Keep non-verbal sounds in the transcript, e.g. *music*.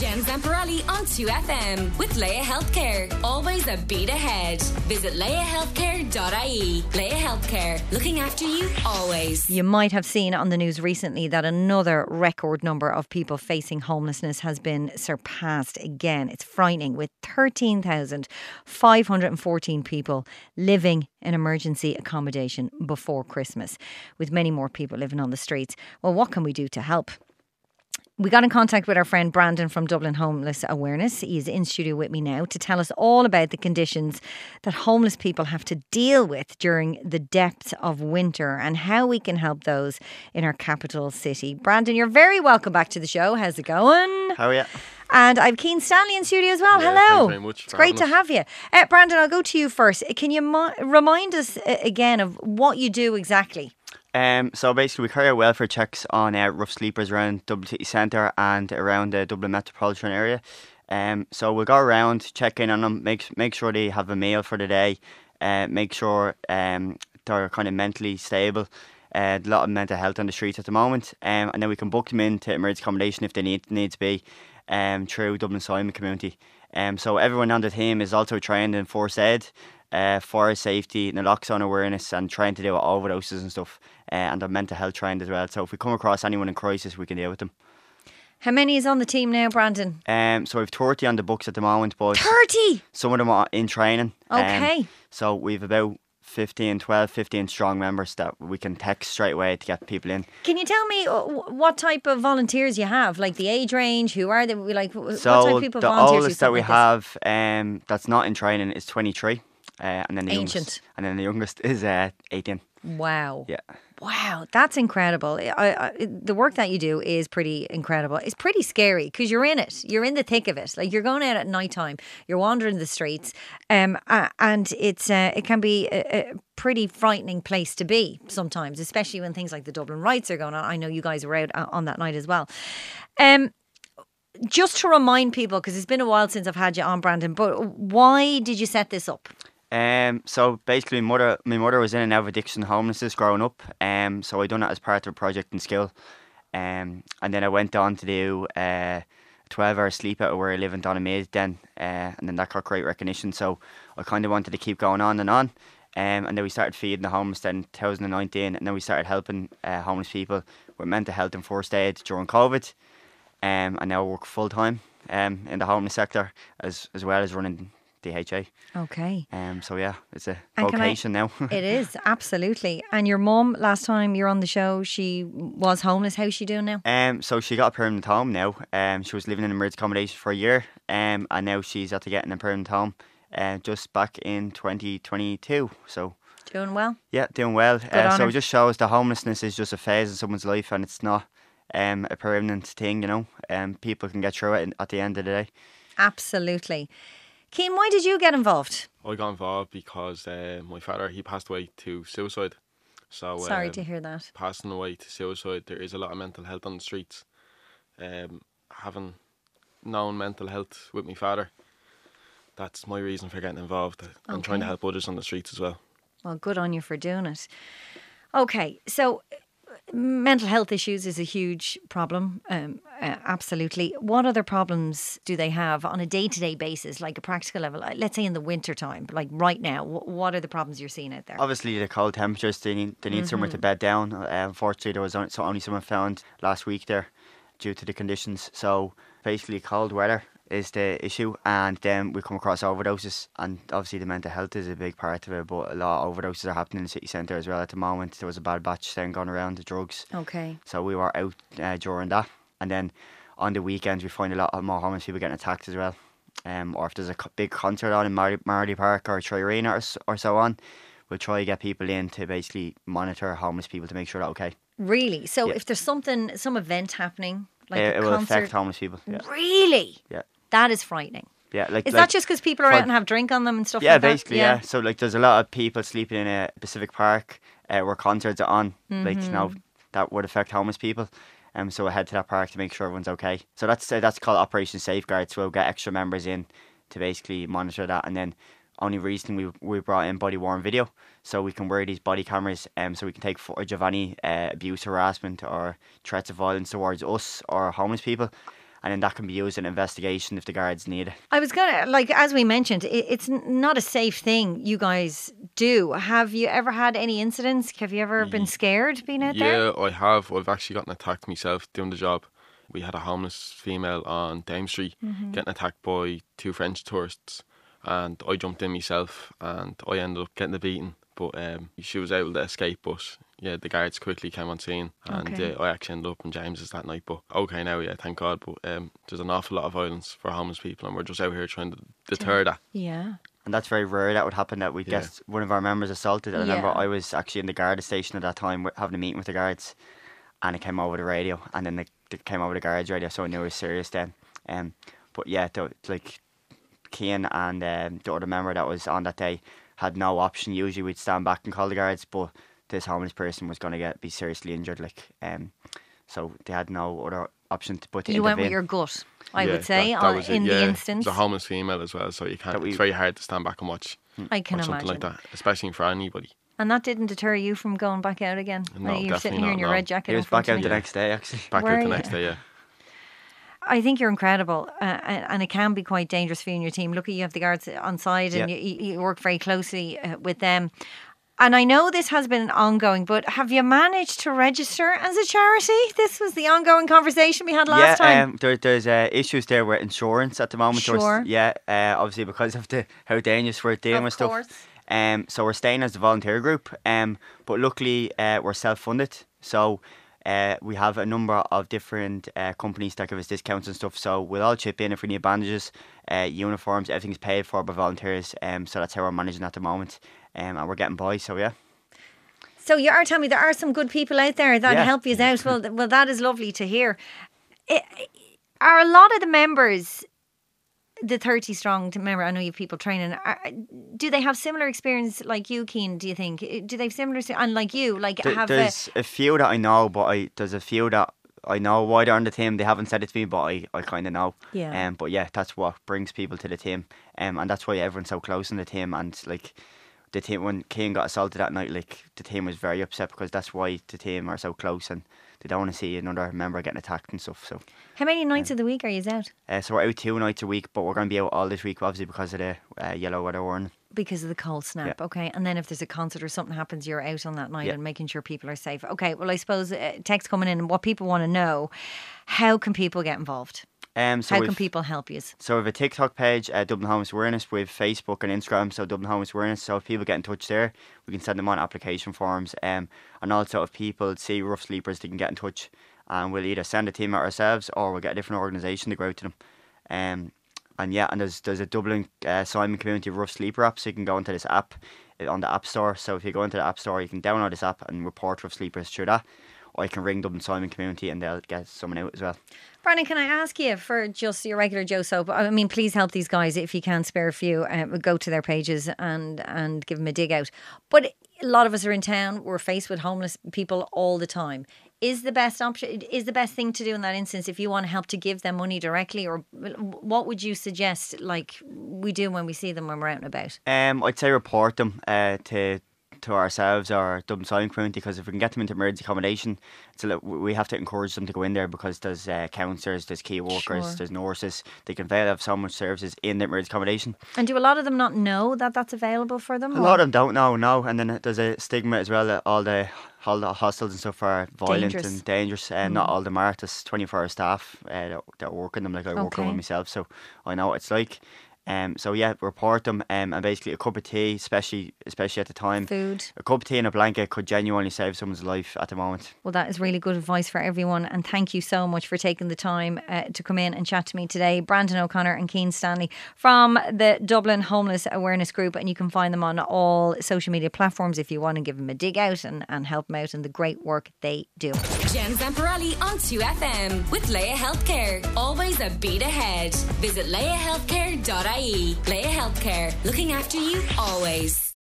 Jen Zamparelli on 2FM with Laya Healthcare. Always a beat ahead. Visit layahealthcare.ie. Laya Healthcare, looking after you always. You might have seen on the news recently that another record number of people facing homelessness has been surpassed again. It's frightening with 13,514 people living in emergency accommodation before Christmas, with many more people living on the streets. Well, what can we do to help? We got in contact with our friend Brandon from Dublin Homeless Awareness. He's in studio with me now to tell us all about the conditions that homeless people have to deal with during the depths of winter and how we can help those in our capital city. Brandon, you're very welcome back to the show. How's it going? How are you? And I've Cian Stanley in studio as well. Yeah, Hello. very much It's great to have you. Uh, Brandon, I'll go to you first. Can you mo- remind us uh, again of what you do exactly? Um, so basically, we carry out welfare checks on uh, rough sleepers around Dublin City Centre and around the Dublin metropolitan area. Um, so we'll go around, check in on them, make make sure they have a meal for the day, uh, make sure um, they're kind of mentally stable. Uh, a lot of mental health on the streets at the moment, um, and then we can book them into emergency accommodation if they need need to be, um, through Dublin Simon community. Um, so everyone on the team is also trained in first aid, uh, fire safety, naloxone awareness, and trying to deal with overdoses and stuff, uh, and they're mental health trained as well. So if we come across anyone in crisis, we can deal with them. How many is on the team now, Brandon? Um, so we've 30 on the books at the moment, but 30. some of them are in training. Um, Okay. so we've about 15, 12, 15 strong members that we can text straight away to get people in. Can you tell me uh, what type of volunteers you have? Like the age range? Who are they? We like wh- what type So of people the volunteers? oldest that we have um, that's not in training is 23. Uh, and then the Ancient. youngest, and then the youngest is uh, 18. Wow. Yeah. Wow, that's incredible. I, I, the work that you do is pretty incredible. It's pretty scary because you're in it. You're in the thick of it. Like you're going out at night time. You're wandering the streets, um, and it's uh, it can be a, a pretty frightening place to be sometimes, especially when things like the Dublin riots are going on. I know you guys were out uh, on that night as well. Um, just to remind people, because it's been a while since I've had you on, Brandon. But why did you set this up? Um, so basically, my mother, my mother was in and out of addiction homelessness growing up. Um, so I done that as part of a project in skill. Um, and then I went on to do uh, a 12 hour sleep out where I live in Donaghmede then. Uh, and then that got great recognition. So I kind of wanted to keep going on and on. Um, and then we started feeding the homeless then in 2019. And then we started helping uh, homeless people with mental health and first aid during COVID. Um, and now I work full time um, in the homeless sector as, as well as running DHA. Okay. Um, so yeah, it's a And can I- vocation now. *laughs* It is absolutely. And your mum, last time you were on the show, she was homeless. How's she doing now? um, so she got a permanent home now. Um, she was living in emergency accommodation for a year. Um, and now she's after getting a permanent home. Uh, just back in 2022. So Doing well. yeah, doing well. Uh, so it just shows that homelessness is just a phase in someone's life, and it's not um a permanent thing. You know, um, people can get through it at the end of the day. Absolutely. Cian, why did you get involved? I got involved because uh, my father he passed away to suicide. So Sorry um, to hear that. passing away to suicide, there is a lot of mental health on the streets. Um, having known mental health with my father, that's my reason for getting involved. I'm trying to help others on the streets as well. Well, good on you for doing it. Okay, so mental health issues is a huge problem. Um, uh, absolutely. What other problems do they have on a day to day basis, like a practical level? Uh, Let's say in the winter time, like right now, wh- what are the problems you're seeing out there? Obviously, the cold temperatures, they need, they need somewhere to bed down. Uh, unfortunately, there was only, so only someone found last week there due to the conditions. So basically, cold weather is the issue, and then we come across overdoses, and obviously the mental health is a big part of it. But a lot of overdoses are happening in the city centre as well at the moment. There was a bad batch then going around the drugs, Okay. so we were out uh, during that, and then on the weekends we find a lot of more homeless people getting attacked as well. Um, or if there's a big concert on in Mar- Marlay Park or 3Arena or, or so on, we'll try to get people in to basically monitor homeless people to make sure they're okay. Really? So Yeah. if there's something, some event happening, like it, a it will concert, affect homeless people. Yeah, really? yeah, That is frightening. yeah. Like Is like, that just because people are out and have drink on them and stuff Yeah, like that? basically, yeah. So like, there's a lot of people sleeping in a Pacific Park uh, where concerts are on. Like you know, Mm-hmm. that would affect homeless people. Um, so I head to that park to make sure everyone's okay. So that's uh, that's called Operation Safeguard. So we'll get extra members in to basically monitor that, and then only recently we we brought in body worn video, so we can wear these body cameras, um, so we can take footage of any uh, abuse, harassment, or threats of violence towards us or homeless people. And then that can be used in investigation if the guards need it. I was gonna like as we mentioned, it, it's not a safe thing you guys do. Have you ever had any incidents? Have you ever been scared being out there? Yeah, I have. I've actually gotten attacked myself doing the job. We had a homeless female on Dame Street Mm-hmm. getting attacked by two French tourists, and I jumped in myself, and I ended up getting the beating. But um, she was able to escape, but yeah, the guards quickly came on scene, and Okay. uh, I actually ended up in James's that night. But okay now, yeah, thank God. But um, there's an awful lot of violence for homeless people, and we're just out here trying to deter that. Yeah. And that's very rare that would happen that we'd Yeah. get one of our members assaulted. I remember Yeah. I was actually in the Garda station at that time having a meeting with the guards and it came over the radio and then they, they came over the guards radio so I knew it was serious then. Um, but yeah, the, like Cian and um, the other member that was on that day had no option. Usually we'd stand back and call the guards but this homeless person was going to get be seriously injured like um, so they had no other option to, but to You went with your gut, I Yeah, would say, that- that uh, was it, in the instance. It's a homeless female as well, so you can't. We- it's very hard to stand back and watch. I can or something imagine. like that, especially for anybody. And that didn't deter you from going back out again. No, When you're sitting definitely here not, in your no. red jacket. He was back out the next day actually. Back Were out the you? next day, yeah. I think you're incredible, uh, and and it can be quite dangerous for you and your team. Look, you have the guards on side, and Yeah. you, you work very closely uh, with them. And I know this has been ongoing, but have you managed to register as a charity? This was the ongoing conversation we had last yeah, time. Um, there, there's uh, issues there with insurance at the moment. Sure. yeah, uh, obviously because of the how dangerous we're dealing Of with course. stuff. Um, so we're staying as a volunteer group. Um, but luckily uh, we're self-funded. So uh, we have a number of different uh, companies that give us discounts and stuff. So we'll all chip in if we need bandages, uh, uniforms. Everything's paid for by volunteers. Um, so that's how we're managing at the moment. Um, and we're getting by. So yeah. So you are telling me there are some good people out there that Yeah. help you out. Well, well, that is lovely to hear. I- are a lot of the members, the thirty strong to member? I know you have people training. Are, do they have similar experience like you, Cian? Do you think? Do they have similar and like you, like Th- have a, there's a few that I know, but I there's a few that I know why they're on the team. They haven't said it to me, but I, I kind of know. Yeah. Um. But yeah, that's what brings people to the team. Um. And that's why everyone's so close in the team. And like, the team when Cian got assaulted that night, like the team was very upset because that's why the team are so close and they don't want to see another member getting attacked and stuff. So. how many nights of the week are you out? Uh, so we're out two nights a week, but we're going to be out all this week, obviously, because of the uh, yellow weather warning. Because of the cold snap, okay. And then if there's a concert or something happens, you're out on that night Yeah. and making sure people are safe. Okay. Well, I suppose uh, text coming in and what people want to know: how can people get involved? Um. So how can people help you? So we have a TikTok page, uh, Dublin Homeless Awareness, with Facebook and Instagram, so Dublin Homeless Awareness. So if people get in touch there, we can send them on application forms. Um, and also if people see rough sleepers, they can get in touch, and we'll either send a team out ourselves or we'll get a different organisation to go out to them. Um, and yeah, and there's there's a Dublin uh, Simon Community Rough Sleeper app, so you can go into this app uh, on the App Store. So if you go into the App Store, you can download this app and report rough sleepers through that. You can ring Dublin Simon Community and they'll get someone out as well. Brandon, can I ask you for just your regular Joe Soap? I mean, please help these guys if you can spare a few. Uh, go to their pages and and give them a dig out. But a lot of us are in town. We're faced with homeless people all the time. Is the best option? Is the best thing to do in that instance if you want to help to give them money directly, or what would you suggest? Like we do when we see them when we're out and about. Um, I'd say report them uh, to to ourselves or Dublin Simon Community because if we can get them into emergency accommodation, it's a li- we have to encourage them to go in there because there's uh, counsellors, there's key workers, Sure. there's nurses. They can have so much services in the emergency accommodation. And do a lot of them not know that that's available for them? A lot of them don't know, no. And then there's a stigma as well that all the all the hostels and stuff are violent Dangerous. and dangerous. And not all them are. There's 24 hour staff uh, that, that work in them, like I work in Okay. myself, so I know what it's like. Um, so yeah, report them. Um, and basically a cup of tea, especially especially at the time. food. A cup of tea and a blanket could genuinely save someone's life at the moment. Well, that is really good advice for everyone. And thank you so much for taking the time uh, to come in and chat to me today. Brandon O'Connor and Cian Stanley from the Dublin Homeless Awareness Group. And you can find them on all social media platforms if you want to give them a dig out and, and help them out in the great work they do. Jen Zamparelli on 2FM with Laya Healthcare. Always a beat ahead. Visit layahealthcare.ie. Laya Healthcare, looking after you always.